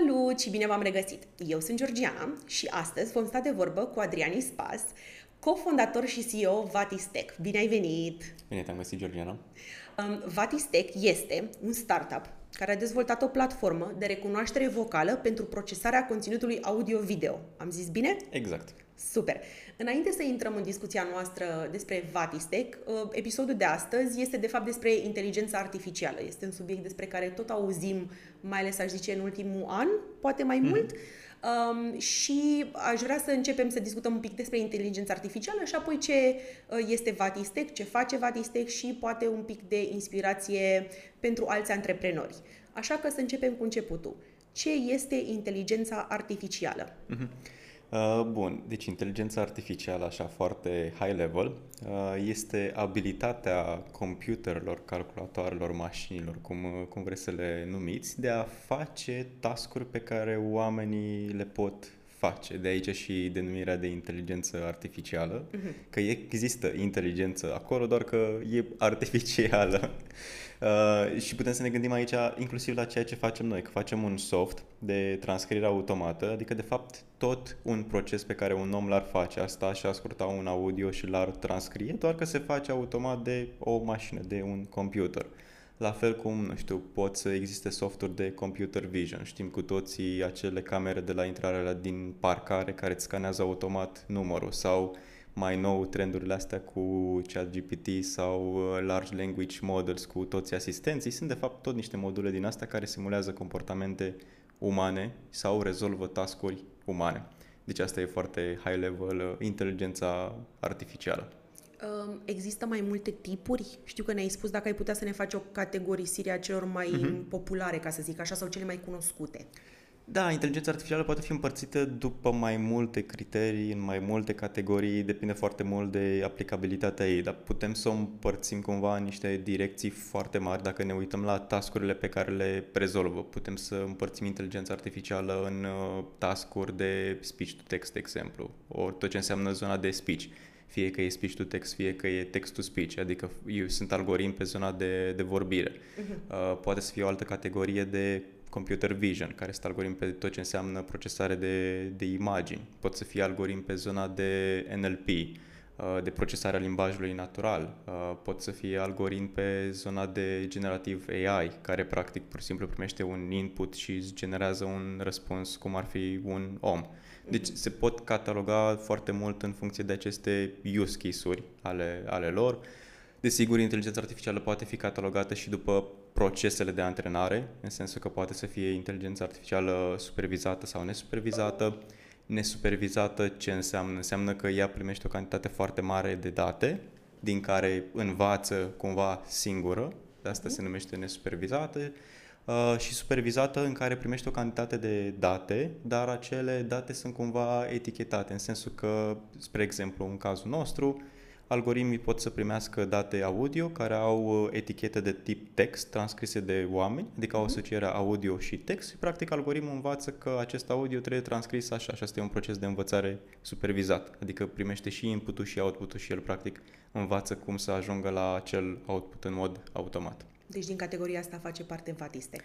Salut și bine v-am regăsit! Eu sunt Georgiana și astăzi vom sta de vorbă cu Adrian Spas, cofondator și CEO Vatistec. Bine ai venit! Bine te-am găsit, Georgiana! Um, Vatistec este un startup care a dezvoltat o platformă de recunoaștere vocală pentru procesarea conținutului audio-video. Am zis bine? Exact. Super! Înainte să intrăm în discuția noastră despre Vatistec, uh, episodul de astăzi este de fapt despre inteligența artificială. Este un subiect despre care tot auzim, mai ales aș zice în ultimul an, poate mai mm-hmm. mult. Um, și aș vrea să începem să discutăm un pic despre inteligența artificială și apoi ce uh, este Vatistec, ce face Vatistec și poate un pic de inspirație pentru alți antreprenori. Așa că să începem cu începutul. Ce este inteligența artificială? Mm-hmm. Uh, bun, deci inteligența artificială, așa foarte high level, uh, este abilitatea computerelor, calculatoarelor, mașinilor, cum, cum vreți să le numiți, de a face tascuri pe care oamenii le pot face. De aici și denumirea de inteligență artificială, uh-huh. că există inteligență acolo, doar că e artificială. Uh, și putem să ne gândim aici inclusiv la ceea ce facem noi, că facem un soft de transcriere automată, adică de fapt tot un proces pe care un om l-ar face, ar sta și asculta un audio și l-ar transcrie, doar că se face automat de o mașină, de un computer. La fel cum, nu știu, pot să existe softuri de computer vision. Știm cu toții acele camere de la intrarea din parcare care îți scanează automat numărul sau mai nou trendurile astea cu ChatGPT sau uh, Large Language Models cu toți asistenții sunt de fapt tot niște module din astea care simulează comportamente umane sau rezolvă tascuri umane. Deci asta e foarte high level uh, inteligența artificială. Um, există mai multe tipuri? Știu că ne-ai spus dacă ai putea să ne faci o categorisire a celor mai uh-huh. populare, ca să zic așa, sau cele mai cunoscute. Da, inteligența artificială poate fi împărțită după mai multe criterii, în mai multe categorii, depinde foarte mult de aplicabilitatea ei, dar putem să o împărțim cumva în niște direcții foarte mari dacă ne uităm la tascurile pe care le rezolvă. Putem să împărțim inteligența artificială în uh, tascuri de speech-to-text, de exemplu, ori tot ce înseamnă zona de speech fie că e speech to text, fie că e text to speech, adică eu sunt algoritm pe zona de, de vorbire. Uh-huh. Uh, poate să fie o altă categorie de computer vision, care este algoritm pe tot ce înseamnă procesare de, de imagini. Pot să fie algoritm pe zona de NLP, uh, de procesare a limbajului natural. Uh, pot să fie algoritm pe zona de generativ AI, care practic pur și simplu primește un input și îți generează un răspuns cum ar fi un om. Deci se pot cataloga foarte mult în funcție de aceste use case-uri ale, ale lor. Desigur, inteligența artificială poate fi catalogată și după procesele de antrenare, în sensul că poate să fie inteligența artificială supervizată sau nesupervizată. Nesupervizată ce înseamnă? Înseamnă că ea primește o cantitate foarte mare de date, din care învață cumva singură, de asta se numește nesupervizată, uh, și supervizată în care primește o cantitate de date, dar acele date sunt cumva etichetate, în sensul că, spre exemplu, în cazul nostru, algoritmii pot să primească date audio care au uh, etichete de tip text transcrise de oameni, adică au mhm. asocierea audio și text și practic algoritmul învață că acest audio trebuie transcris așa și asta e un proces de învățare supervizat, adică primește și input-ul și output-ul și el practic învață cum să ajungă la acel output în mod automat. Deci din categoria asta face parte Vatistec.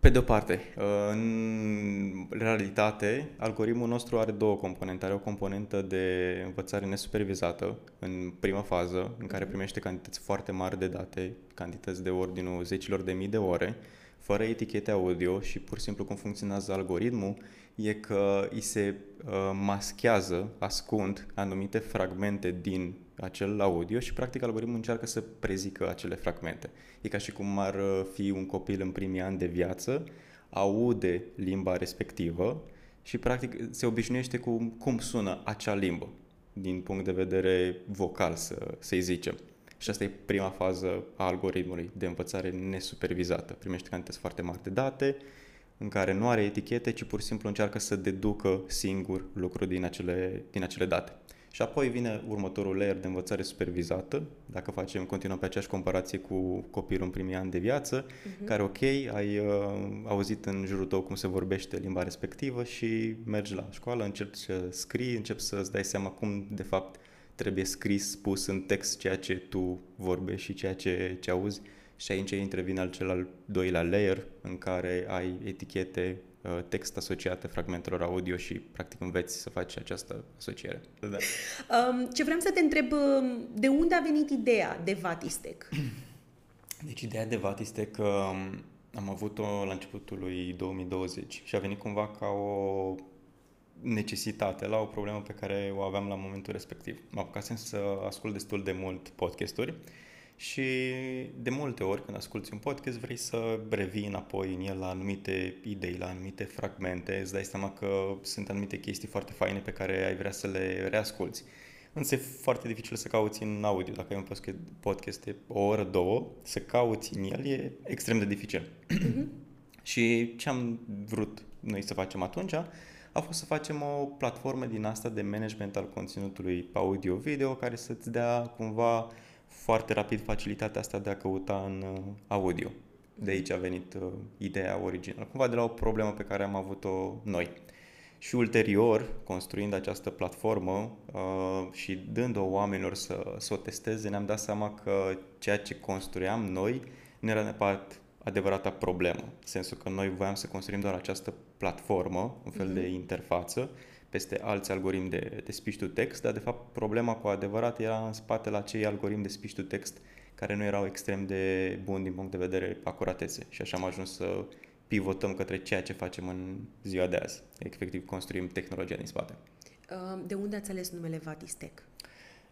Pe de o parte, uh, în realitate, algoritmul nostru are două componente. Are o componentă de învățare nesupervizată în prima fază, în care mhm. primește cantități foarte mari de date, cantități de ordinul zecilor de mii de ore, fără etichete audio și pur și simplu cum funcționează algoritmul e că îi se uh, maschează, ascund anumite fragmente din acel audio și practic algoritmul încearcă să prezică acele fragmente. E ca și cum ar uh, fi un copil în primii ani de viață, aude limba respectivă și practic se obișnuiește cu cum sună acea limbă din punct de vedere vocal, să, să-i zicem. Și asta e prima fază a algoritmului de învățare nesupervizată. Primește cantități foarte mari de date, în care nu are etichete, ci pur și simplu încearcă să deducă singur lucruri din acele, din acele date. Și apoi vine următorul layer de învățare supervizată, dacă facem, continuăm pe aceeași comparație cu copilul în primii ani de viață, uh-huh. care, ok, ai uh, auzit în jurul tău cum se vorbește limba respectivă și mergi la școală, încerci să scrii, începi să-ți dai seama cum, de fapt, trebuie scris, spus în text ceea ce tu vorbești și ceea ce, ce auzi și aici intervine al cel al doilea layer în care ai etichete, uh, text asociate fragmentelor audio și practic înveți să faci această asociere. Da. Um, ce vreau să te întreb, um, de unde a venit ideea de Vatistec? Deci ideea de Vatistec um, am avut-o la începutul lui 2020 și a venit cumva ca o necesitate la o problemă pe care o aveam la momentul respectiv. Mă apucasem să ascult destul de mult podcasturi și de multe ori când asculti un podcast vrei să revii înapoi în el la anumite idei, la anumite fragmente, îți dai seama că sunt anumite chestii foarte faine pe care ai vrea să le reasculți. Însă e foarte dificil să cauți în audio. Dacă ai un podcast de o oră, două, să cauți în el e extrem de dificil. Mm-hmm. și ce am vrut noi să facem atunci a fost să facem o platformă din asta de management al conținutului audio-video care să-ți dea cumva foarte rapid facilitatea asta de a căuta în uh, audio. De aici a venit uh, ideea originală, cumva de la o problemă pe care am avut-o noi. Și ulterior, construind această platformă uh, și dând-o oamenilor să, să o testeze, ne-am dat seama că ceea ce construiam noi nu era neapărat adevărata problemă. În sensul că noi voiam să construim doar această platformă, un fel mm-hmm. de mhm. interfață, peste alți algoritmi de, de speech to text, dar de fapt problema cu adevărat era în spatele acei algoritmi de speech to text care nu erau extrem de buni din punct de vedere acuratețe. Și așa am ajuns să pivotăm către ceea ce facem în ziua de azi. Efectiv, construim tehnologia din spate. Uh, de unde ați ales numele Vatistec?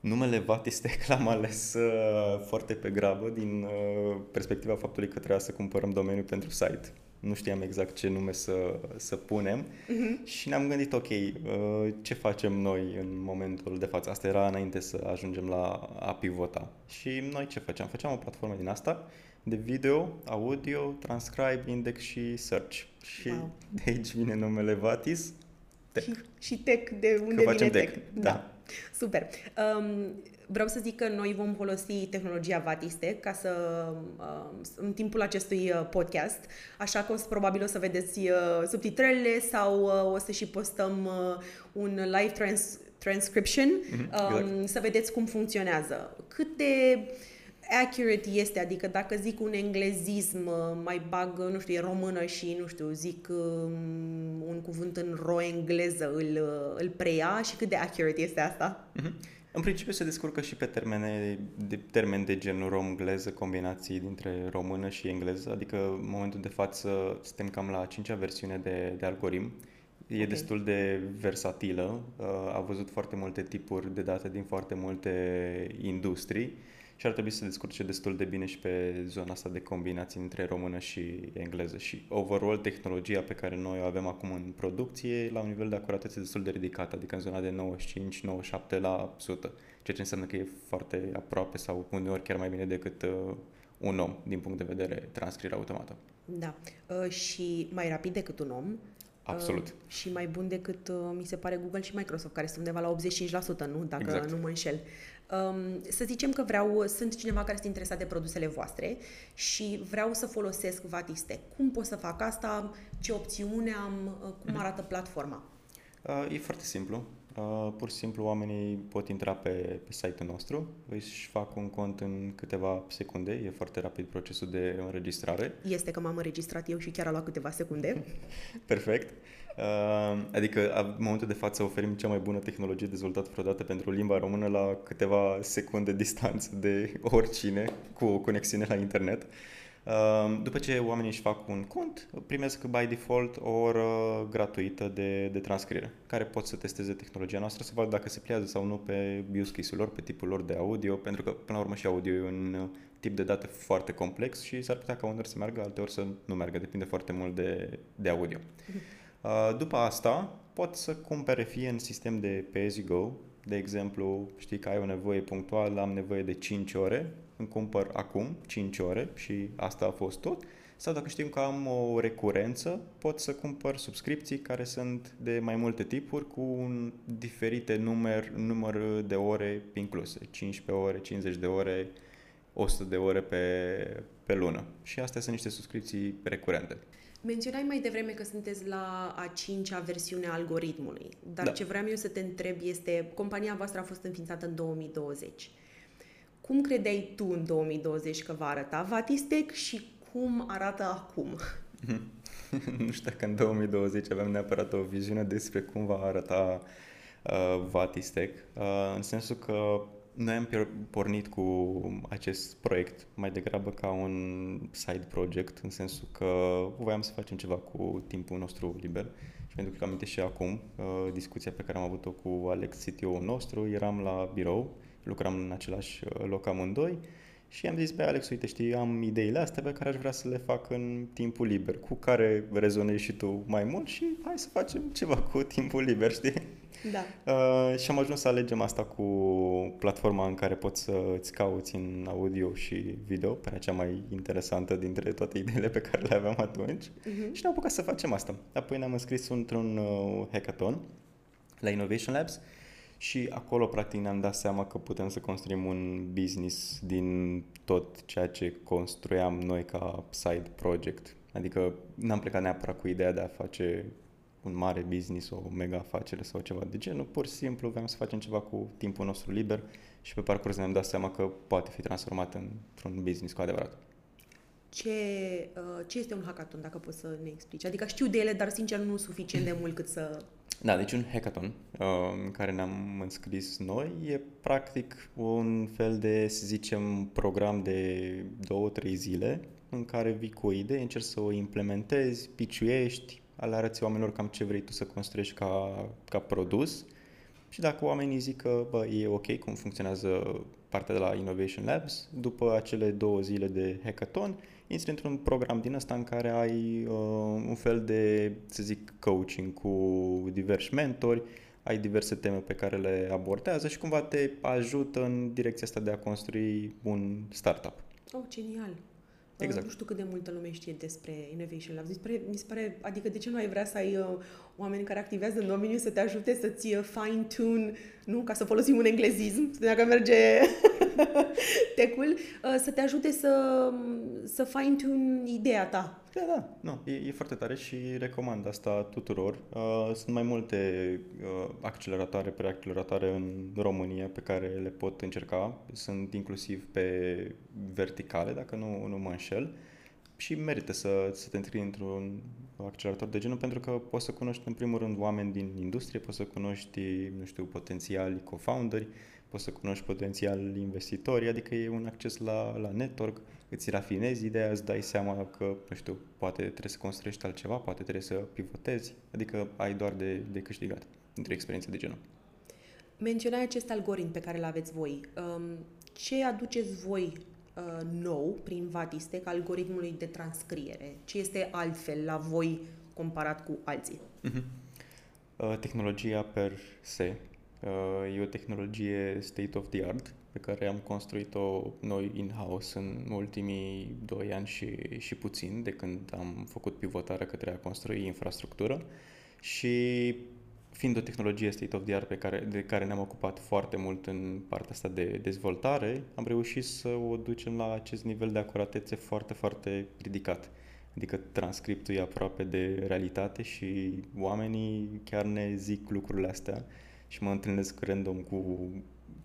Numele Vatistec l-am ales uh, foarte pe grabă din uh, perspectiva faptului că trebuia să cumpărăm domeniul pentru site. Nu știam exact ce nume să, să punem uh-huh. și ne-am gândit, ok, uh, ce facem noi în momentul de față? Asta era înainte să ajungem la a pivota. Și noi ce făceam? Făceam o platformă din asta de video, audio, transcribe, index și search. Și wow. de aici vine numele Vatis. Tech. Și, și tech, de unde că vine tech. tech. Da. da. Super. Um, vreau să zic că noi vom folosi tehnologia Vatiste ca să, uh, în timpul acestui uh, podcast, așa că o să, probabil o să vedeți uh, subtitrările sau uh, o să și postăm uh, un live trans- transcription mm-hmm, um, exact. să vedeți cum funcționează. Cât de accurate este, adică dacă zic un englezism, uh, mai bag, nu știu, e română și, nu știu, zic um, un cuvânt în ro-engleză, îl, uh, îl preia și cât de accurate este asta? Mm-hmm. În principiu se descurcă și pe termene de, termen de genul rom-engleză, combinații dintre română și engleză, adică în momentul de față suntem cam la a cincea versiune de, de algoritm. E okay. destul de versatilă, uh, a văzut foarte multe tipuri de date din foarte multe industrii și ar trebui să se descurce destul de bine și pe zona asta de combinații între română și engleză și overall tehnologia pe care noi o avem acum în producție la un nivel de acuratețe destul de ridicat, adică în zona de 95-97 la 100, ceea ce înseamnă că e foarte aproape sau uneori chiar mai bine decât uh, un om din punct de vedere transcriere automată. Da, uh, și mai rapid decât un om. Absolut. Uh, și mai bun decât, uh, mi se pare, Google și Microsoft, care sunt undeva la 85%, nu? Dacă exact. nu mă înșel. Um, să zicem că vreau, sunt cineva care este interesat de produsele voastre și vreau să folosesc Vatiste. Cum pot să fac asta? Ce opțiune am? Uh, cum mhm. arată platforma? Uh, e foarte simplu. Uh, pur și simplu oamenii pot intra pe, pe site-ul nostru, își fac un cont în câteva secunde, e foarte rapid procesul de înregistrare. Este că m-am înregistrat eu și chiar a luat câteva secunde. Perfect. Uh, adică, în momentul de față, oferim cea mai bună tehnologie dezvoltată vreodată pentru limba română la câteva secunde distanță de oricine cu o conexiune la internet. Uh, după ce oamenii își fac un cont, primesc by default o oră gratuită de, de transcriere, care pot să testeze tehnologia noastră, să vadă dacă se pliază sau nu pe use case lor, pe tipul lor de audio, pentru că, până la urmă, și audio e un tip de date foarte complex și s-ar putea ca uneori să meargă, alteori să nu meargă, depinde foarte mult de, de audio. Uh-huh. Uh, după asta, poți să cumpere fie în sistem de pay as you go, de exemplu, știi că ai o nevoie punctuală, am nevoie de 5 ore, îmi cumpăr acum 5 ore și asta a fost tot, sau dacă știm că am o recurență, pot să cumpăr subscripții care sunt de mai multe tipuri cu un diferite număr, număr de ore incluse, 15 ore, 50 de ore, 100 de ore pe, pe lună. Și astea sunt niște subscripții recurente. Menționai mai devreme că sunteți la a cincea versiune a algoritmului, dar da. ce vreau eu să te întreb este, compania voastră a fost înființată în 2020. cum credeai tu în 2020 că va arăta Vatistec și cum arată acum? nu știu dacă în 2020 avem neapărat o viziune despre cum va arăta uh, Vatistec, uh, în sensul că noi am pornit cu acest proiect mai degrabă ca un side project, în sensul că voiam să facem ceva cu timpul nostru liber. Și pentru că aminte și acum uh, discuția pe care am avut-o cu Alex, CTO-ul nostru, eram la birou, lucram în același uh, loc amândoi și am zis, pe Alex, uite, știi, am ideile astea pe care aș vrea să le fac în timpul liber, cu care rezonezi și tu mai mult și hai să facem ceva cu timpul liber, știi? Da. Uh, și am ajuns să alegem asta cu platforma în care poți să îți cauți în audio și video, pe cea mai interesantă dintre toate ideile pe care le aveam atunci. Uh-huh. Și ne-am apucat să facem asta. Apoi ne-am înscris într-un uh, hackathon la Innovation Labs și acolo, practic, ne-am dat seama că putem să construim un business din tot ceea ce construiam noi ca side project. Adică n-am plecat neapărat cu ideea de a face un mare business, o mega afacere sau ceva de genul. Pur și simplu vreau să facem ceva cu timpul nostru liber și pe parcurs ne-am dat seama că poate fi transformat într-un business cu adevărat. Ce, uh, ce este un hackathon, dacă poți să ne explici? Adică știu de ele, dar sincer nu suficient de mult cât să da, deci un hackathon uh, în care ne-am înscris noi e practic un fel de, să zicem, program de două, trei zile în care vii cu o idee, încerci să o implementezi, piciuiești, le arăți oamenilor cam ce vrei tu să construiești ca, ca produs și dacă oamenii zic că bă, e ok cum funcționează partea de la Innovation Labs, după acele două zile de hackathon, intri într-un program din ăsta în care ai uh, un fel de, să zic, coaching cu diversi mentori, ai diverse teme pe care le abordează și cumva te ajută în direcția asta de a construi un startup. Oh, genial! Exact. Nu știu cât de multă lume știe despre Innovation Labs. Mi se pare, mi se pare adică de ce nu ai vrea să ai uh, oameni care activează în domeniu să te ajute să-ți uh, fine-tune, nu, ca să folosim un englezism, dacă merge tecul, uh, să te ajute să, să fine-tune ideea ta. Da, da, nu, e, e foarte tare și recomand asta tuturor. Uh, sunt mai multe uh, acceleratoare, preacceleratoare în România pe care le pot încerca. Sunt inclusiv pe verticale, dacă nu, nu mă înșel. Și merită să, să te înscrii într-un accelerator de genul pentru că poți să cunoști în primul rând oameni din industrie, poți să cunoști, nu știu, potențiali co-founderi, poți să cunoști potențial investitori, adică e un acces la, la network, îți rafinezi ideea, îți dai seama că, nu știu, poate trebuie să construiești altceva, poate trebuie să pivotezi, adică ai doar de, de câștigat într-o experiență de genul. Menționai acest algoritm pe care îl aveți voi. Um, ce aduceți voi uh, nou prin Vatistec algoritmului de transcriere? Ce este altfel la voi comparat cu alții? Uh-huh. tehnologia per se Uh, e o tehnologie state of the art pe care am construit-o noi in-house în ultimii doi ani și, și puțin de când am făcut pivotarea către a construi infrastructură și fiind o tehnologie state of the art pe care, de care ne-am ocupat foarte mult în partea asta de dezvoltare, am reușit să o ducem la acest nivel de acuratețe foarte, foarte ridicat. Adică transcriptul e aproape de realitate și oamenii chiar ne zic lucrurile astea și mă întâlnesc random cu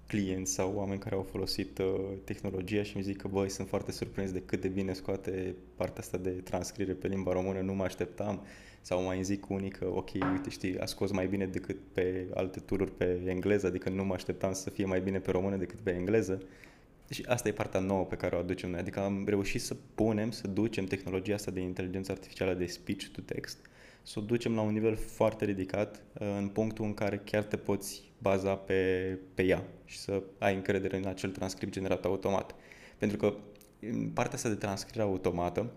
clienți sau oameni care au folosit uh, tehnologia și mi zic că, băi, sunt foarte surprins de cât de bine scoate partea asta de transcriere pe limba română, nu mă așteptam. Sau mai zic unii că, ok, uite, știi, a scos mai bine decât pe alte tururi pe engleză, adică nu mă așteptam să fie mai bine pe română decât pe engleză. Și asta e partea nouă pe care o aducem noi. Adică am reușit să punem, să ducem tehnologia asta de inteligență artificială de speech to text să o ducem la un nivel foarte ridicat, uh, în punctul în care chiar te poți baza pe, pe ea și să ai încredere în acel transcript generat automat. Pentru că în partea asta de transcriere automată,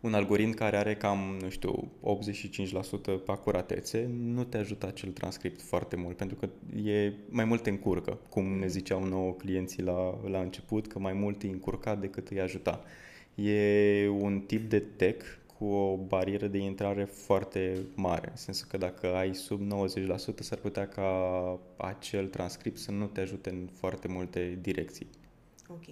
un algoritm care are cam, nu știu, 85% acuratețe, nu te ajută acel transcript foarte mult, pentru că e mai mult te încurcă, cum ne ziceau nouă clienții la, la început, că mai mult îi încurca decât îi ajuta. E un tip de tech cu o barieră de intrare foarte mare, în sensul că dacă ai sub 90% s-ar putea ca acel transcript să nu te ajute în foarte multe direcții. Ok.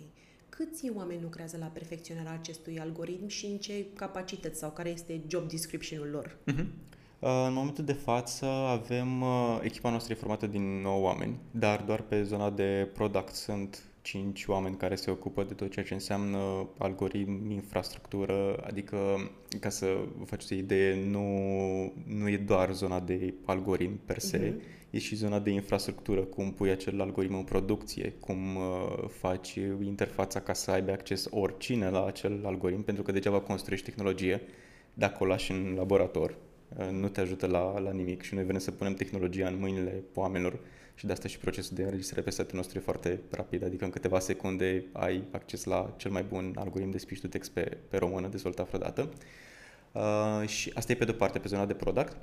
Câți oameni lucrează la perfecționarea acestui algoritm și în ce capacități sau care este job description-ul lor? Uh-huh. În momentul de față avem uh, echipa noastră e formată din 9 oameni, dar doar pe zona de product sunt cinci oameni care se ocupă de tot ceea ce înseamnă algoritm, infrastructură, adică, ca să vă faceți o idee, nu, nu e doar zona de algoritm per se, uh-huh. e și zona de infrastructură, cum pui acel algoritm în producție, cum uh, faci interfața ca să aibă acces oricine la acel algoritm, pentru că degeaba construiești tehnologie dacă o lași în laborator, uh, nu te ajută la, la nimic și noi vrem să punem tehnologia în mâinile oamenilor și de asta și procesul de înregistrare pe site-ul nostru e foarte rapid, adică în câteva secunde ai acces la cel mai bun algoritm de speech to text pe, pe română dezvoltat vreodată. Uh, și asta e pe de-o parte pe zona de product.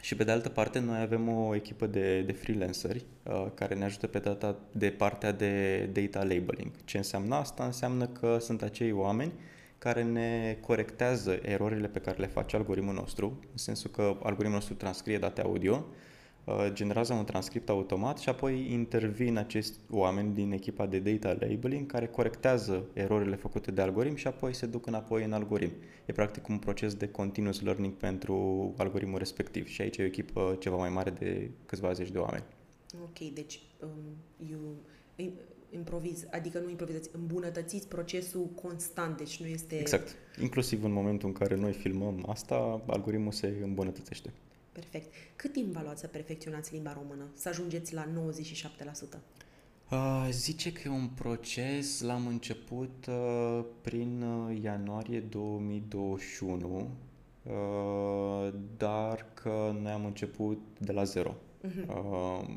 Și pe de altă parte, noi avem o echipă de, de freelanceri uh, care ne ajută pe data de partea de data labeling. Ce înseamnă asta? Înseamnă că sunt acei oameni care ne corectează erorile pe care le face algoritmul nostru, în sensul că algoritmul nostru transcrie date audio, Uh, generează un transcript automat și apoi intervin acești oameni din echipa de data labeling care corectează erorile făcute de algoritm și apoi se duc înapoi în algoritm. E practic un proces de continuous learning pentru algoritmul respectiv și aici e o echipă ceva mai mare de câțiva zeci de oameni. Ok, deci um, you improviz, adică nu improvizați, îmbunătățiți procesul constant, deci nu este... Exact. Inclusiv în momentul în care noi filmăm asta, algoritmul se îmbunătățește. Perfect. Cât timp v-a luat să perfecționați limba română, să ajungeți la 97%? Uh, zice că e un proces, l-am început uh, prin uh, ianuarie 2021, uh, dar că noi am început de la zero. Uh-huh. Uh,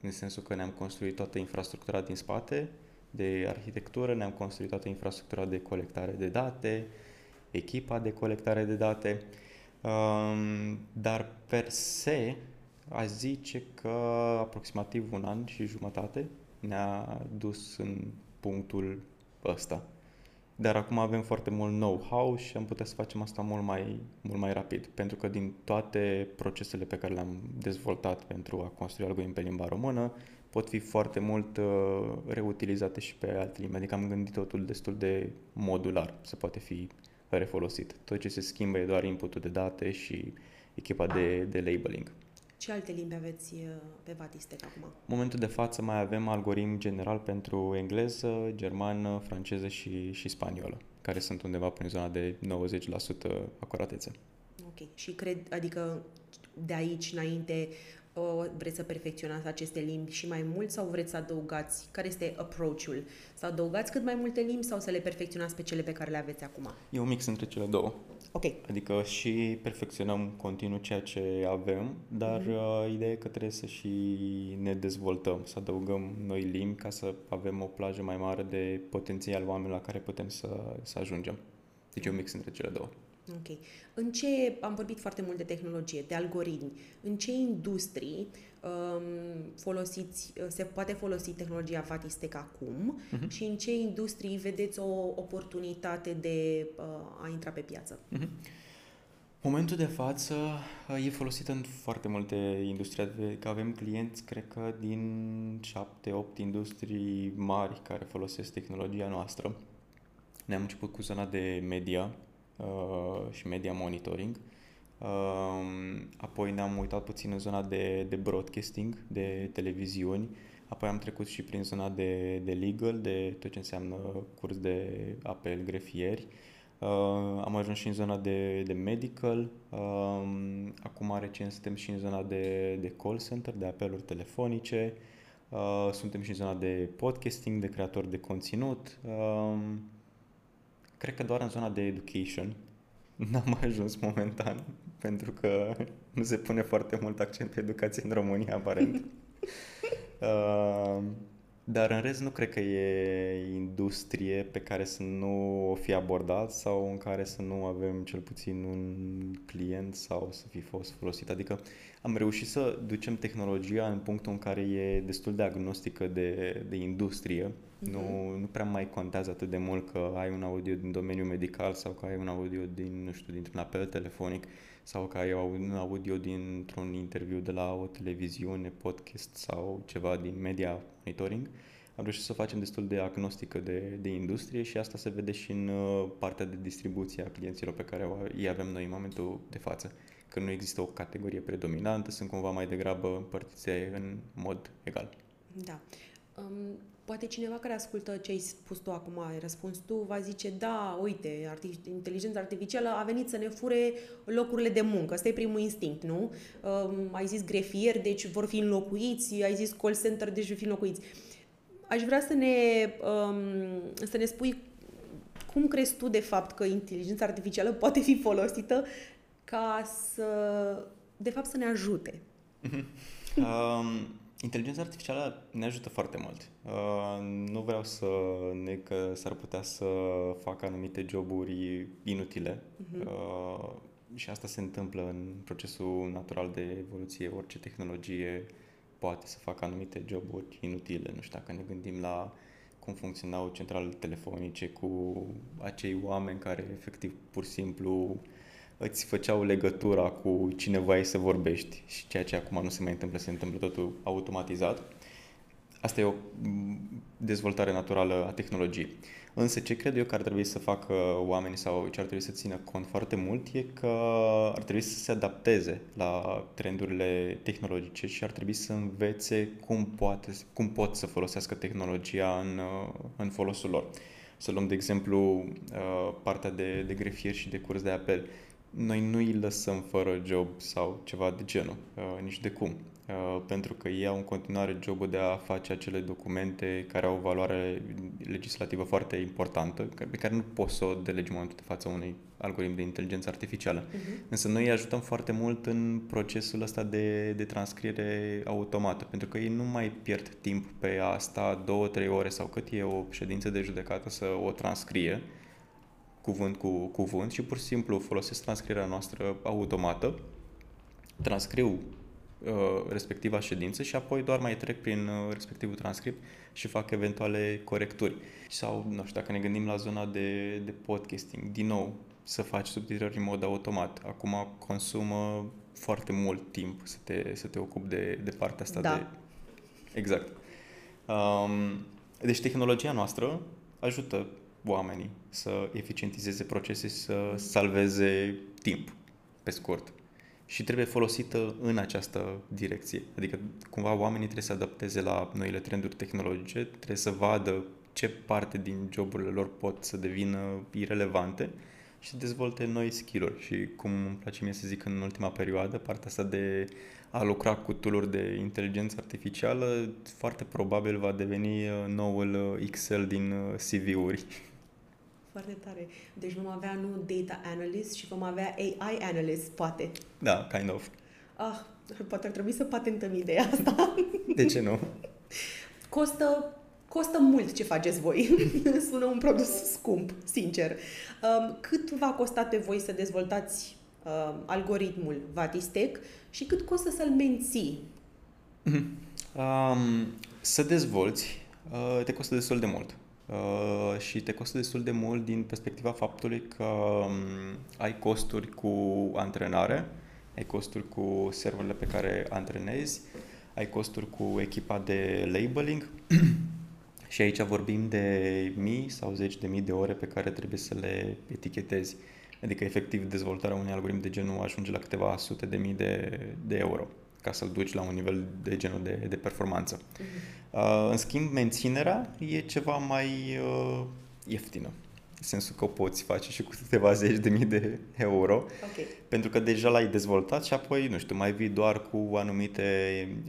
în sensul că ne-am construit toată infrastructura din spate de arhitectură, ne-am construit toată infrastructura de colectare de date, echipa de colectare de date. Uh, Um, dar per se, aș zice că aproximativ un an și jumătate ne-a dus în punctul ăsta. Dar acum avem foarte mult know-how și am putea să facem asta mult mai, mult mai rapid, pentru că din toate procesele pe care le-am dezvoltat pentru a construi algoritmi pe limba română, pot fi foarte mult uh, reutilizate și pe alte limbi. Adică am gândit totul destul de modular, se poate fi refolosit. Tot ce se schimbă e doar inputul de date și echipa de, de labeling. Ce alte limbi aveți uh, pe Vatistec acum? În momentul de față mai avem algoritm general pentru engleză, germană, franceză și, și spaniolă, care sunt undeva prin zona de 90% acuratețe. Ok. Și cred, adică de aici înainte vreți să perfecționați aceste limbi și mai mult sau vreți să adăugați, care este approach-ul? Să adăugați cât mai multe limbi sau să le perfecționați pe cele pe care le aveți acum? E un mix între cele două. Ok. Adică și perfecționăm continuu ceea ce avem, dar mm-hmm. ideea e că trebuie să și ne dezvoltăm, să adăugăm noi limbi ca să avem o plajă mai mare de potențial oameni la care putem să, să ajungem. Deci e un mix între cele două. Ok. În ce, am vorbit foarte mult de tehnologie, de algoritmi, în ce industrii um, folosiți, se poate folosi tehnologia Vatistec acum uh-huh. și în ce industrii vedeți o oportunitate de uh, a intra pe piață? Uh-huh. Momentul de față uh, e folosit în foarte multe industrie, că avem clienți, cred că din 7-8 industrii mari care folosesc tehnologia noastră. Ne-am început cu zona de media, Uh, și media monitoring. Uh, apoi ne-am uitat puțin în zona de, de broadcasting, de televiziuni. Apoi am trecut și prin zona de, de legal, de tot ce înseamnă curs de apel, grefieri. Uh, am ajuns și în zona de, de medical. Uh, acum recent suntem și în zona de, de call center, de apeluri telefonice. Uh, suntem și în zona de podcasting, de creator de conținut. Uh, Cred că doar în zona de education n-am ajuns momentan, pentru că nu se pune foarte mult accent pe educație în România, aparent. uh, dar în rest nu cred că e industrie pe care să nu o fi abordat sau în care să nu avem cel puțin un client sau să fi fost folosit. Adică am reușit să ducem tehnologia în punctul în care e destul de agnostică de, de industrie. Uh-huh. Nu, nu prea mai contează atât de mult că ai un audio din domeniul medical sau că ai un audio din, nu știu, dintr-un apel telefonic sau că ai un audio dintr-un interviu de la o televiziune, podcast sau ceva din media monitoring. Am reușit să o facem destul de agnostică de, de industrie și asta se vede și în uh, partea de distribuție a clienților pe care îi avem noi în momentul de față. Că nu există o categorie predominantă, sunt cumva mai degrabă împărțite în mod egal. Da. Um, poate cineva care ascultă ce ai spus tu acum, ai răspuns tu, va zice, da, uite, arti- inteligența artificială a venit să ne fure locurile de muncă. Ăsta e primul instinct, nu? Um, ai zis grefier, deci vor fi înlocuiți, ai zis call center, deci vor fi înlocuiți. Aș vrea să ne, um, să ne spui cum crezi tu, de fapt, că inteligența artificială poate fi folosită ca să, de fapt, să ne ajute? um, inteligența artificială ne ajută foarte mult. Uh, nu vreau să ne că s-ar putea să facă anumite joburi inutile. Uh-huh. Uh, și asta se întâmplă în procesul natural de evoluție. Orice tehnologie poate să facă anumite joburi inutile. Nu știu dacă ne gândim la cum funcționau centralele telefonice cu acei oameni care efectiv pur și simplu îți făceau legătura cu cine vrei să vorbești și ceea ce acum nu se mai întâmplă, se întâmplă totul automatizat. Asta e o dezvoltare naturală a tehnologiei. Însă ce cred eu că ar trebui să facă oamenii sau ce ar trebui să țină cont foarte mult e că ar trebui să se adapteze la trendurile tehnologice și ar trebui să învețe cum, poate, cum pot să folosească tehnologia în, în folosul lor. Să luăm de exemplu partea de, de grefier și de curs de apel noi nu îi lăsăm fără job sau ceva de genul, uh, nici de cum. Uh, pentru că ei au în continuare jobul de a face acele documente care au o valoare legislativă foarte importantă, pe care nu poți să o delegi în momentul de față unui algoritm de inteligență artificială. Uh-huh. Însă noi îi ajutăm foarte mult în procesul ăsta de, de transcriere automată, pentru că ei nu mai pierd timp pe a sta două, trei ore sau cât e o ședință de judecată să o transcrie, cuvânt cu cuvânt și pur și simplu folosesc transcrierea noastră automată, transcriu uh, respectiva ședință și apoi doar mai trec prin uh, respectivul transcript și fac eventuale corecturi. Sau, nu știu, dacă ne gândim la zona de, de podcasting, din nou, să faci subtitrări în mod automat. Acum consumă foarte mult timp să te, să te ocupi de, de partea asta da. de... Exact. Um, deci tehnologia noastră ajută oamenii să eficientizeze procese, să salveze timp, pe scurt. Și trebuie folosită în această direcție. Adică, cumva, oamenii trebuie să adapteze la noile trenduri tehnologice, trebuie să vadă ce parte din joburile lor pot să devină irelevante și să dezvolte noi skill-uri. Și cum îmi place mie să zic în ultima perioadă, partea asta de a lucra cu tool de inteligență artificială, foarte probabil va deveni uh, noul uh, Excel din uh, CV-uri. Foarte tare. Deci vom avea nu data analyst, și vom avea AI analyst, poate. Da, kind of. Ah, poate ar trebui să patentăm ideea asta. De ce nu? Costă, costă mult ce faceți voi. Sună un produs scump, sincer. Um, cât v-a costat pe voi să dezvoltați um, algoritmul Vatistec și cât costă să-l menții? Um, să dezvolți uh, te costă destul de mult. Uh, și te costă destul de mult din perspectiva faptului că um, ai costuri cu antrenare, ai costuri cu serverele pe care antrenezi, ai costuri cu echipa de labeling și aici vorbim de mii sau zeci de mii de ore pe care trebuie să le etichetezi. Adică, efectiv, dezvoltarea unui algoritm de genul ajunge la câteva sute de mii de, de euro ca să-l duci la un nivel de genul de, de performanță. Uh-huh. Uh, în schimb, menținerea e ceva mai uh, ieftină. În sensul că o poți face și cu câteva zeci de mii de euro. Okay. Pentru că deja l-ai dezvoltat și apoi, nu știu, mai vii doar cu anumite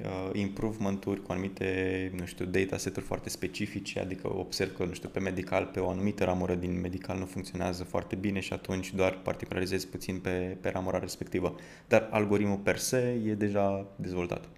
uh, improvement-uri, cu anumite, nu știu, dataset-uri foarte specifice, adică observ că, nu știu, pe medical, pe o anumită ramură din medical nu funcționează foarte bine și atunci doar particularizezi puțin pe, pe ramura respectivă. Dar algoritmul per se e deja dezvoltat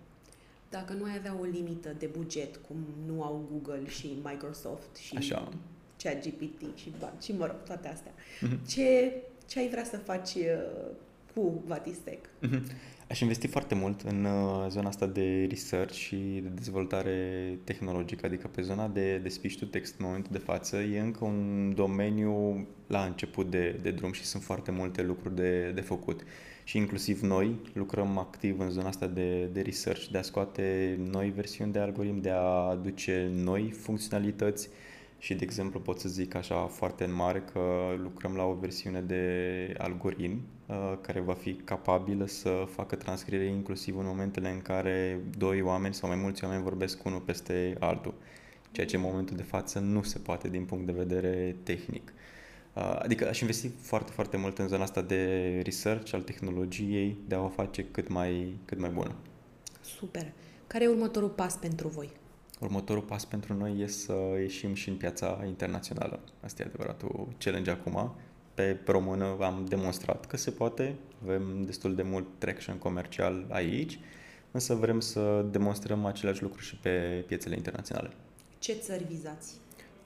dacă nu ai avea o limită de buget, cum nu au Google și Microsoft și Așa. ChatGPT și, și mă rog, toate astea, mm-hmm. ce, ce ai vrea să faci uh, cu Vatistec? Mm-hmm. Aș investi foarte mult în uh, zona asta de research și de dezvoltare tehnologică, adică pe zona de, de speech to text în momentul de față e încă un domeniu la început de, de drum și sunt foarte multe lucruri de, de făcut și inclusiv noi lucrăm activ în zona asta de, de research, de a scoate noi versiuni de algoritm, de a aduce noi funcționalități și, de exemplu, pot să zic așa foarte în mare că lucrăm la o versiune de algoritm uh, care va fi capabilă să facă transcriere inclusiv în momentele în care doi oameni sau mai mulți oameni vorbesc unul peste altul ceea ce în momentul de față nu se poate din punct de vedere tehnic. Uh, adică aș investi foarte, foarte mult în zona asta de research al tehnologiei, de a o face cât mai, cât mai bună. Super. Care e următorul pas pentru voi? Următorul pas pentru noi e să ieșim și în piața internațională. Asta e adevăratul challenge acum. Pe română am demonstrat că se poate, avem destul de mult traction comercial aici, însă vrem să demonstrăm același lucru și pe piețele internaționale. Ce țări vizați?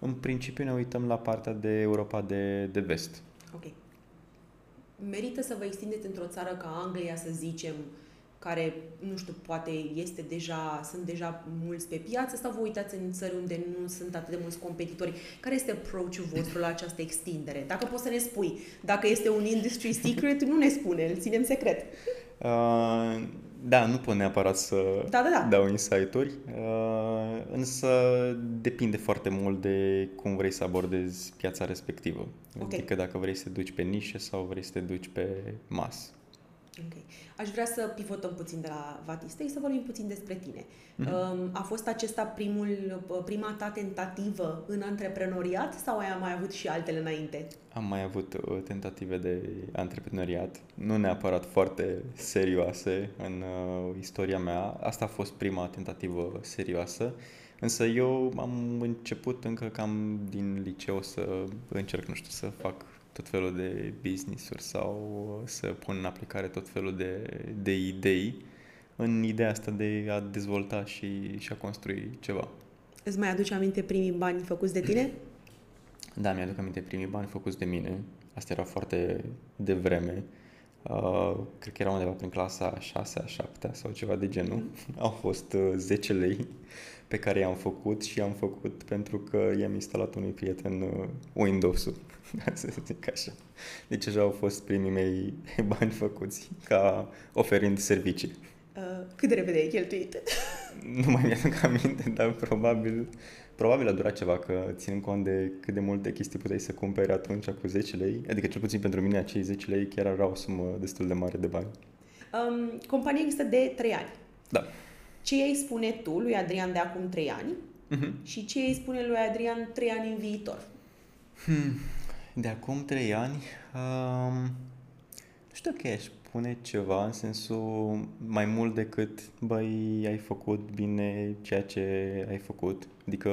În principiu ne uităm la partea de Europa de, de vest. Ok. Merită să vă extindeți într-o țară ca Anglia, să zicem, care, nu știu, poate este deja, sunt deja mulți pe piață sau vă uitați în țări unde nu sunt atât de mulți competitori? Care este approach-ul vostru la această extindere? Dacă poți să ne spui, dacă este un industry secret, nu ne spune, îl ținem secret. Uh, da, nu pot neapărat să da, da, da. dau insight-uri, uh, însă depinde foarte mult de cum vrei să abordezi piața respectivă. Okay. Adică dacă vrei să te duci pe nișe sau vrei să te duci pe mas. Ok. Aș vrea să pivotăm puțin de la Vatistei, să vorbim puțin despre tine. Mm-hmm. A fost acesta primul, prima ta tentativă în antreprenoriat sau ai mai avut și altele înainte? Am mai avut uh, tentative de antreprenoriat, nu neapărat foarte serioase în uh, istoria mea. Asta a fost prima tentativă serioasă. Însă eu am început încă cam din liceu să încerc, nu știu, să fac tot felul de business-uri sau să pun în aplicare tot felul de, de idei în ideea asta de a dezvolta și, și a construi ceva. Îți mai aduce aminte primii bani făcuți de tine? Da, mi-aduc aminte primii bani făcuți de mine. Asta era foarte devreme. Uh, cred că era undeva prin clasa 6 a 7 sau ceva de genul. Mm. Au fost uh, 10 lei pe care i-am făcut și i-am făcut pentru că i-am instalat unui prieten uh, Windows-ul, să zic așa. Deci așa au fost primii mei bani făcuți ca oferind servicii. Uh, cât de repede ai cheltuit? nu mai mi-aduc aminte, dar probabil, probabil a durat ceva, că ținând cont de cât de multe chestii puteai să cumperi atunci cu 10 lei, adică cel puțin pentru mine acei 10 lei chiar erau o sumă destul de mare de bani. Um, compania există de 3 ani. Da. Ce îi spune tu lui Adrian de acum 3 ani uh-huh. și ce îi spune lui Adrian 3 ani în viitor? Hmm. De acum 3 ani, um, nu știu că aș spune ceva în sensul mai mult decât, băi, ai făcut bine ceea ce ai făcut. Adică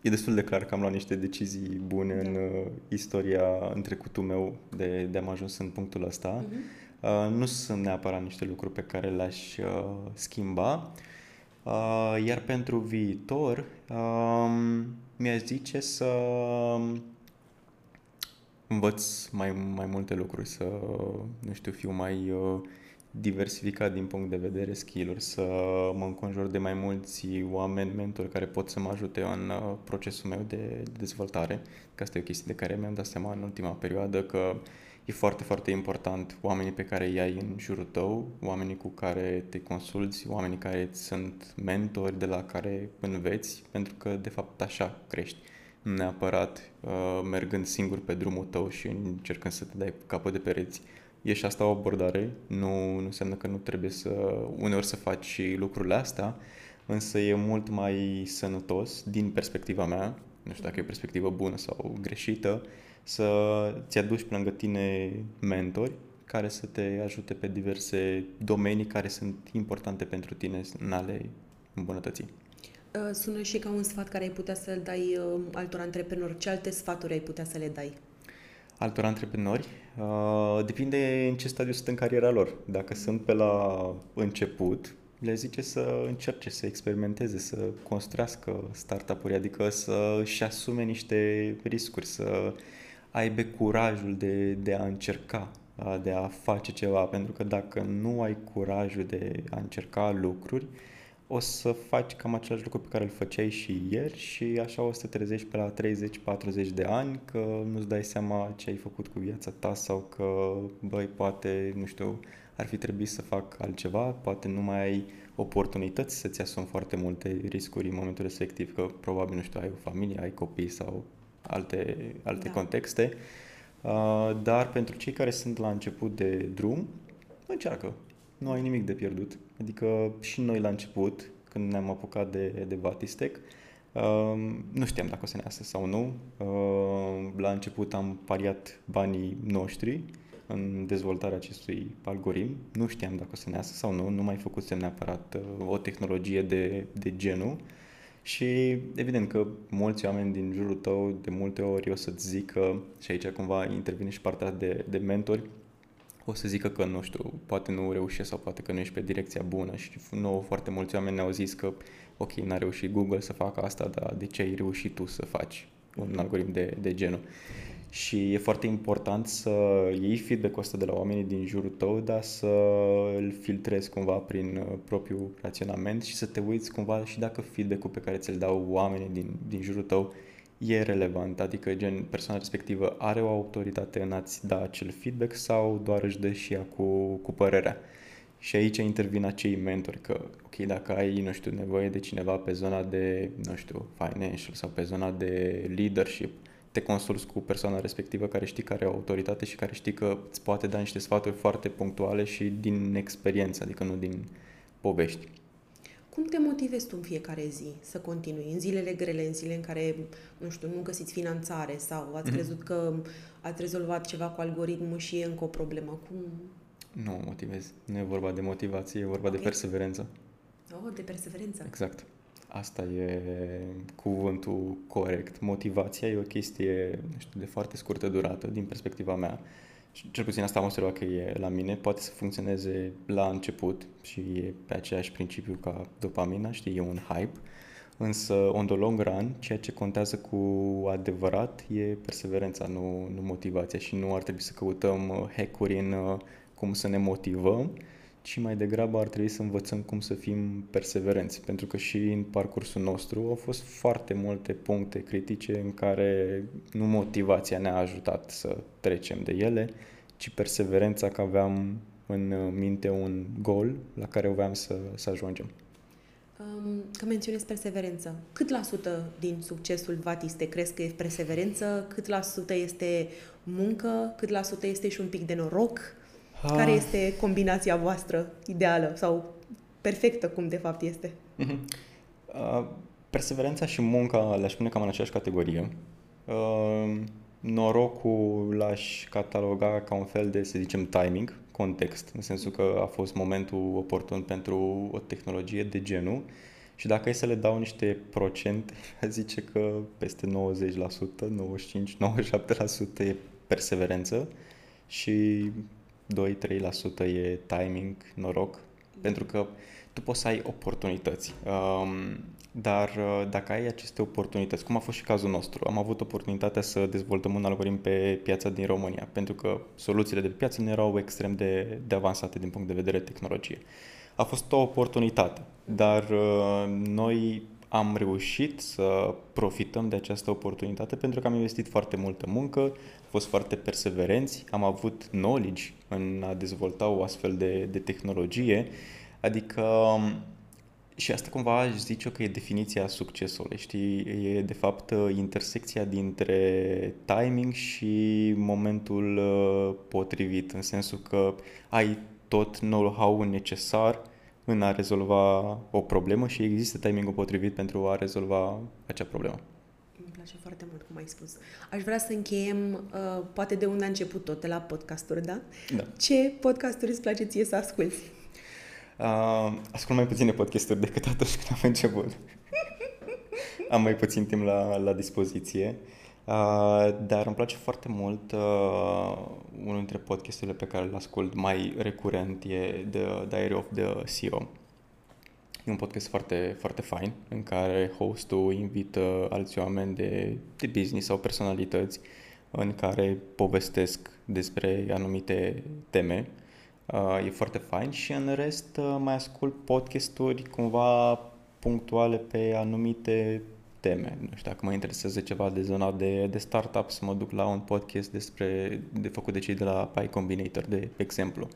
e destul de clar că am luat niște decizii bune da. în uh, istoria, în trecutul meu de, de am ajuns în punctul ăsta. Uh-huh. Uh, nu sunt neapărat niște lucruri pe care le-aș uh, schimba. Uh, iar pentru viitor, uh, mi-aș zice să învăț mai, mai multe lucruri, să, nu știu, fiu mai uh, diversificat din punct de vedere skill-uri, să mă înconjur de mai mulți oameni, mentori care pot să mă ajute în uh, procesul meu de dezvoltare. Că asta e o chestie de care mi-am dat seama în ultima perioadă că e foarte, foarte important oamenii pe care îi ai în jurul tău, oamenii cu care te consulți, oamenii care sunt mentori de la care înveți, pentru că de fapt așa crești neapărat uh, mergând singur pe drumul tău și încercând să te dai capăt de pereți. E și asta o abordare, nu, nu înseamnă că nu trebuie să uneori să faci și lucrurile astea, însă e mult mai sănătos din perspectiva mea, nu știu dacă e o perspectivă bună sau greșită, să ți aduci pe lângă tine mentori care să te ajute pe diverse domenii care sunt importante pentru tine în ale îmbunătății. Uh, sună și ca un sfat care ai putea să-l dai uh, altor antreprenori. Ce alte sfaturi ai putea să le dai? Altor antreprenori? Uh, depinde în ce stadiu sunt în cariera lor. Dacă sunt pe la început, le zice să încerce, să experimenteze, să construiască startup-uri, adică să își asume niște riscuri, să aibă curajul de, de a încerca, de a face ceva, pentru că dacă nu ai curajul de a încerca lucruri, o să faci cam același lucru pe care îl făceai și ieri și așa o să te trezești pe la 30-40 de ani că nu-ți dai seama ce ai făcut cu viața ta sau că, băi, poate, nu știu, ar fi trebuit să fac altceva, poate nu mai ai oportunități să-ți asumi foarte multe riscuri în momentul respectiv, că probabil, nu știu, ai o familie, ai copii sau alte, alte da. contexte. Uh, dar pentru cei care sunt la început de drum, încearcă. Nu ai nimic de pierdut Adică și noi la început, când ne-am apucat de, de Vatistec, Uh, nu știam dacă o să ne iasă sau nu. Uh, la început am pariat banii noștri în dezvoltarea acestui algoritm. Nu știam dacă o să ne iasă sau nu, nu mai făcusem neapărat uh, o tehnologie de, de genul. Și evident că mulți oameni din jurul tău de multe ori o să-ți zică, și aici cumva intervine și partea de, de mentori, o să zică că, nu știu, poate nu reușești sau poate că nu ești pe direcția bună și nu foarte mulți oameni ne-au zis că, ok, n-a reușit Google să facă asta, dar de ce ai reușit tu să faci un algoritm de, de genul? Și e foarte important să iei feedback-ul ăsta de la oamenii din jurul tău, dar să îl filtrezi cumva prin uh, propriul raționament și să te uiți cumva și dacă feedback-ul pe care ți-l dau oamenii din, din jurul tău e relevant, adică gen persoana respectivă are o autoritate în a-ți da acel feedback sau doar își dă și ea cu, cu părerea. Și aici intervin acei mentori, că, ok, dacă ai, nu știu, nevoie de cineva pe zona de, nu știu, financial sau pe zona de leadership, te consulți cu persoana respectivă care știi că are o autoritate și care știi că îți poate da niște sfaturi foarte punctuale și din experiență, adică nu din povești. Cum te motivezi tu în fiecare zi să continui? În zilele grele, în zilele în care, nu știu, nu găsiți finanțare sau ați mm-hmm. crezut că ați rezolvat ceva cu algoritmul și e încă o problemă? Cum... Nu mă motivez. Nu e vorba de motivație, e vorba okay. de perseverență. Oh, de perseverență. Exact. Asta e cuvântul corect. Motivația e o chestie, nu știu, de foarte scurtă durată, din perspectiva mea. Și cel puțin asta am observat că e la mine. Poate să funcționeze la început și e pe aceeași principiu ca dopamina, știi, e un hype. Însă, on the long run, ceea ce contează cu adevărat e perseverența, nu, nu motivația și nu ar trebui să căutăm uh, hack-uri în uh, cum să ne motivăm, ci mai degrabă ar trebui să învățăm cum să fim perseverenți, pentru că și în parcursul nostru au fost foarte multe puncte critice în care nu motivația ne-a ajutat să trecem de ele, ci perseverența că aveam în minte un gol la care voiam să, să ajungem. Că menționez perseverență. Cât la sută din succesul Vatiste crezi că e perseverență? Cât la sută este muncă? Cât la sută este și un pic de noroc? Ah. Care este combinația voastră ideală sau perfectă, cum de fapt este? Uh-huh. Uh, perseverența și munca le-aș pune cam în aceeași categorie. Uh, norocul l-aș cataloga ca un fel de, să zicem, timing, context, în sensul că a fost momentul oportun pentru o tehnologie de genul și dacă e să le dau niște procente, zice că peste 90%, 95, 97% e perseverență și 2-3% e timing, noroc, pentru că tu poți să ai oportunități. Um, dar uh, dacă ai aceste oportunități, cum a fost și cazul nostru, am avut oportunitatea să dezvoltăm un algoritm pe piața din România, pentru că soluțiile de pe piață nu erau extrem de, de avansate din punct de vedere tehnologie. A fost o oportunitate, dar uh, noi am reușit să profităm de această oportunitate pentru că am investit foarte multă muncă, am fost foarte perseverenți, am avut knowledge în a dezvolta o astfel de, de tehnologie, adică și asta cumva aș zice că e definiția succesului, știi? E de fapt intersecția dintre timing și momentul uh, potrivit, în sensul că ai tot know-how necesar în a rezolva o problemă și există timingul potrivit pentru a rezolva acea problemă. Îmi place foarte mult cum ai spus. Aș vrea să încheiem, uh, poate de unde a început tot, de la podcasturi, da? Da. Ce podcasturi îți place ție să asculti? Uh, ascult mai puține podcasturi decât atunci când am început. am mai puțin timp la, la dispoziție. Uh, dar îmi place foarte mult uh, unul dintre podcasturile pe care îl ascult mai recurent e The Diary of the CEO. E un podcast foarte, foarte fain în care hostul invită alți oameni de, de business sau personalități în care povestesc despre anumite teme. Uh, e foarte fain și în rest uh, mai ascult podcasturi cumva punctuale pe anumite teme. Nu știu, dacă mă interesează ceva de zona de, de startup, să mă duc la un podcast despre, de făcut de cei de la Pi Combinator, de exemplu.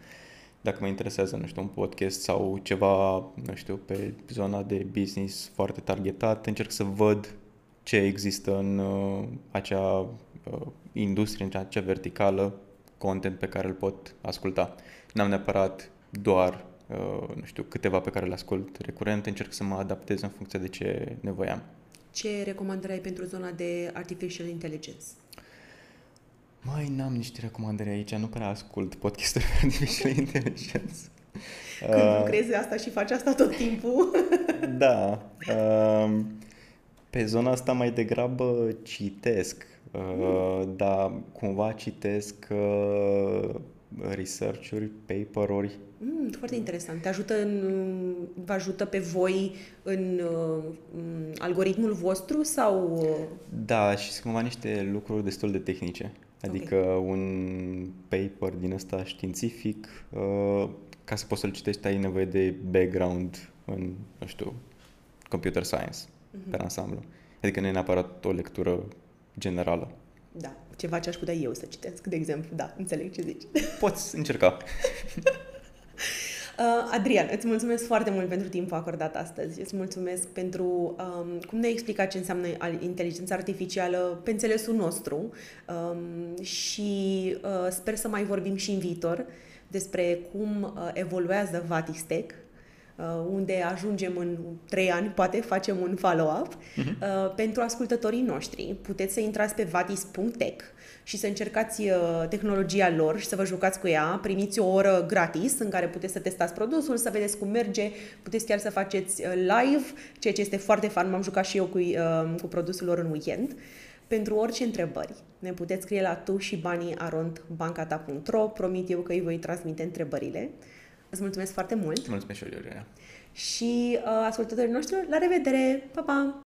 Dacă mă interesează, nu știu, un podcast sau ceva, nu știu, pe zona de business foarte targetat, încerc să văd ce există în uh, acea uh, industrie, în acea verticală, content pe care îl pot asculta. N-am neapărat doar, uh, nu știu, câteva pe care le ascult recurent, încerc să mă adaptez în funcție de ce nevoie am. Ce recomandări ai pentru zona de Artificial Intelligence? Mai n-am niște recomandări aici, nu prea ascult podcasturi de Artificial Intelligence. Când uh, lucrezi asta și faci asta tot timpul. da. Uh, pe zona asta mai degrabă citesc, uh, mm. dar cumva citesc uh, research-uri, paper-uri. Mm, foarte interesant. Te ajută în, vă ajută pe voi în uh, algoritmul vostru sau... Da, și sunt cumva niște lucruri destul de tehnice. Adică okay. un paper din ăsta științific, uh, ca să poți să-l citești, ai nevoie de background în, nu știu, computer science uh-huh. pe ansamblu. Adică nu e neapărat o lectură generală. Da, ceva ce aș putea eu să citesc, de exemplu. Da, înțeleg ce zici. Poți încerca. Uh, Adrian, îți mulțumesc foarte mult pentru timpul acordat astăzi. Îți mulțumesc pentru um, cum ne-ai explicat ce înseamnă inteligența artificială pe înțelesul nostru um, și uh, sper să mai vorbim și în viitor despre cum uh, evoluează Vatistec, uh, unde ajungem în trei ani, poate facem un follow-up. Uh-huh. Uh, pentru ascultătorii noștri, puteți să intrați pe vatis.tech și să încercați uh, tehnologia lor și să vă jucați cu ea. Primiți o oră gratis în care puteți să testați produsul, să vedeți cum merge, puteți chiar să faceți uh, live, ceea ce este foarte fan. M-am jucat și eu cu, uh, cu produsul lor în weekend. Pentru orice întrebări, ne puteți scrie la tu și banii arondbancata.ro. Promit eu că îi voi transmite întrebările. Îți mulțumesc foarte mult! Mulțumesc și eu, Iuliana! Și uh, ascultătorii noștri, la revedere! Pa, pa!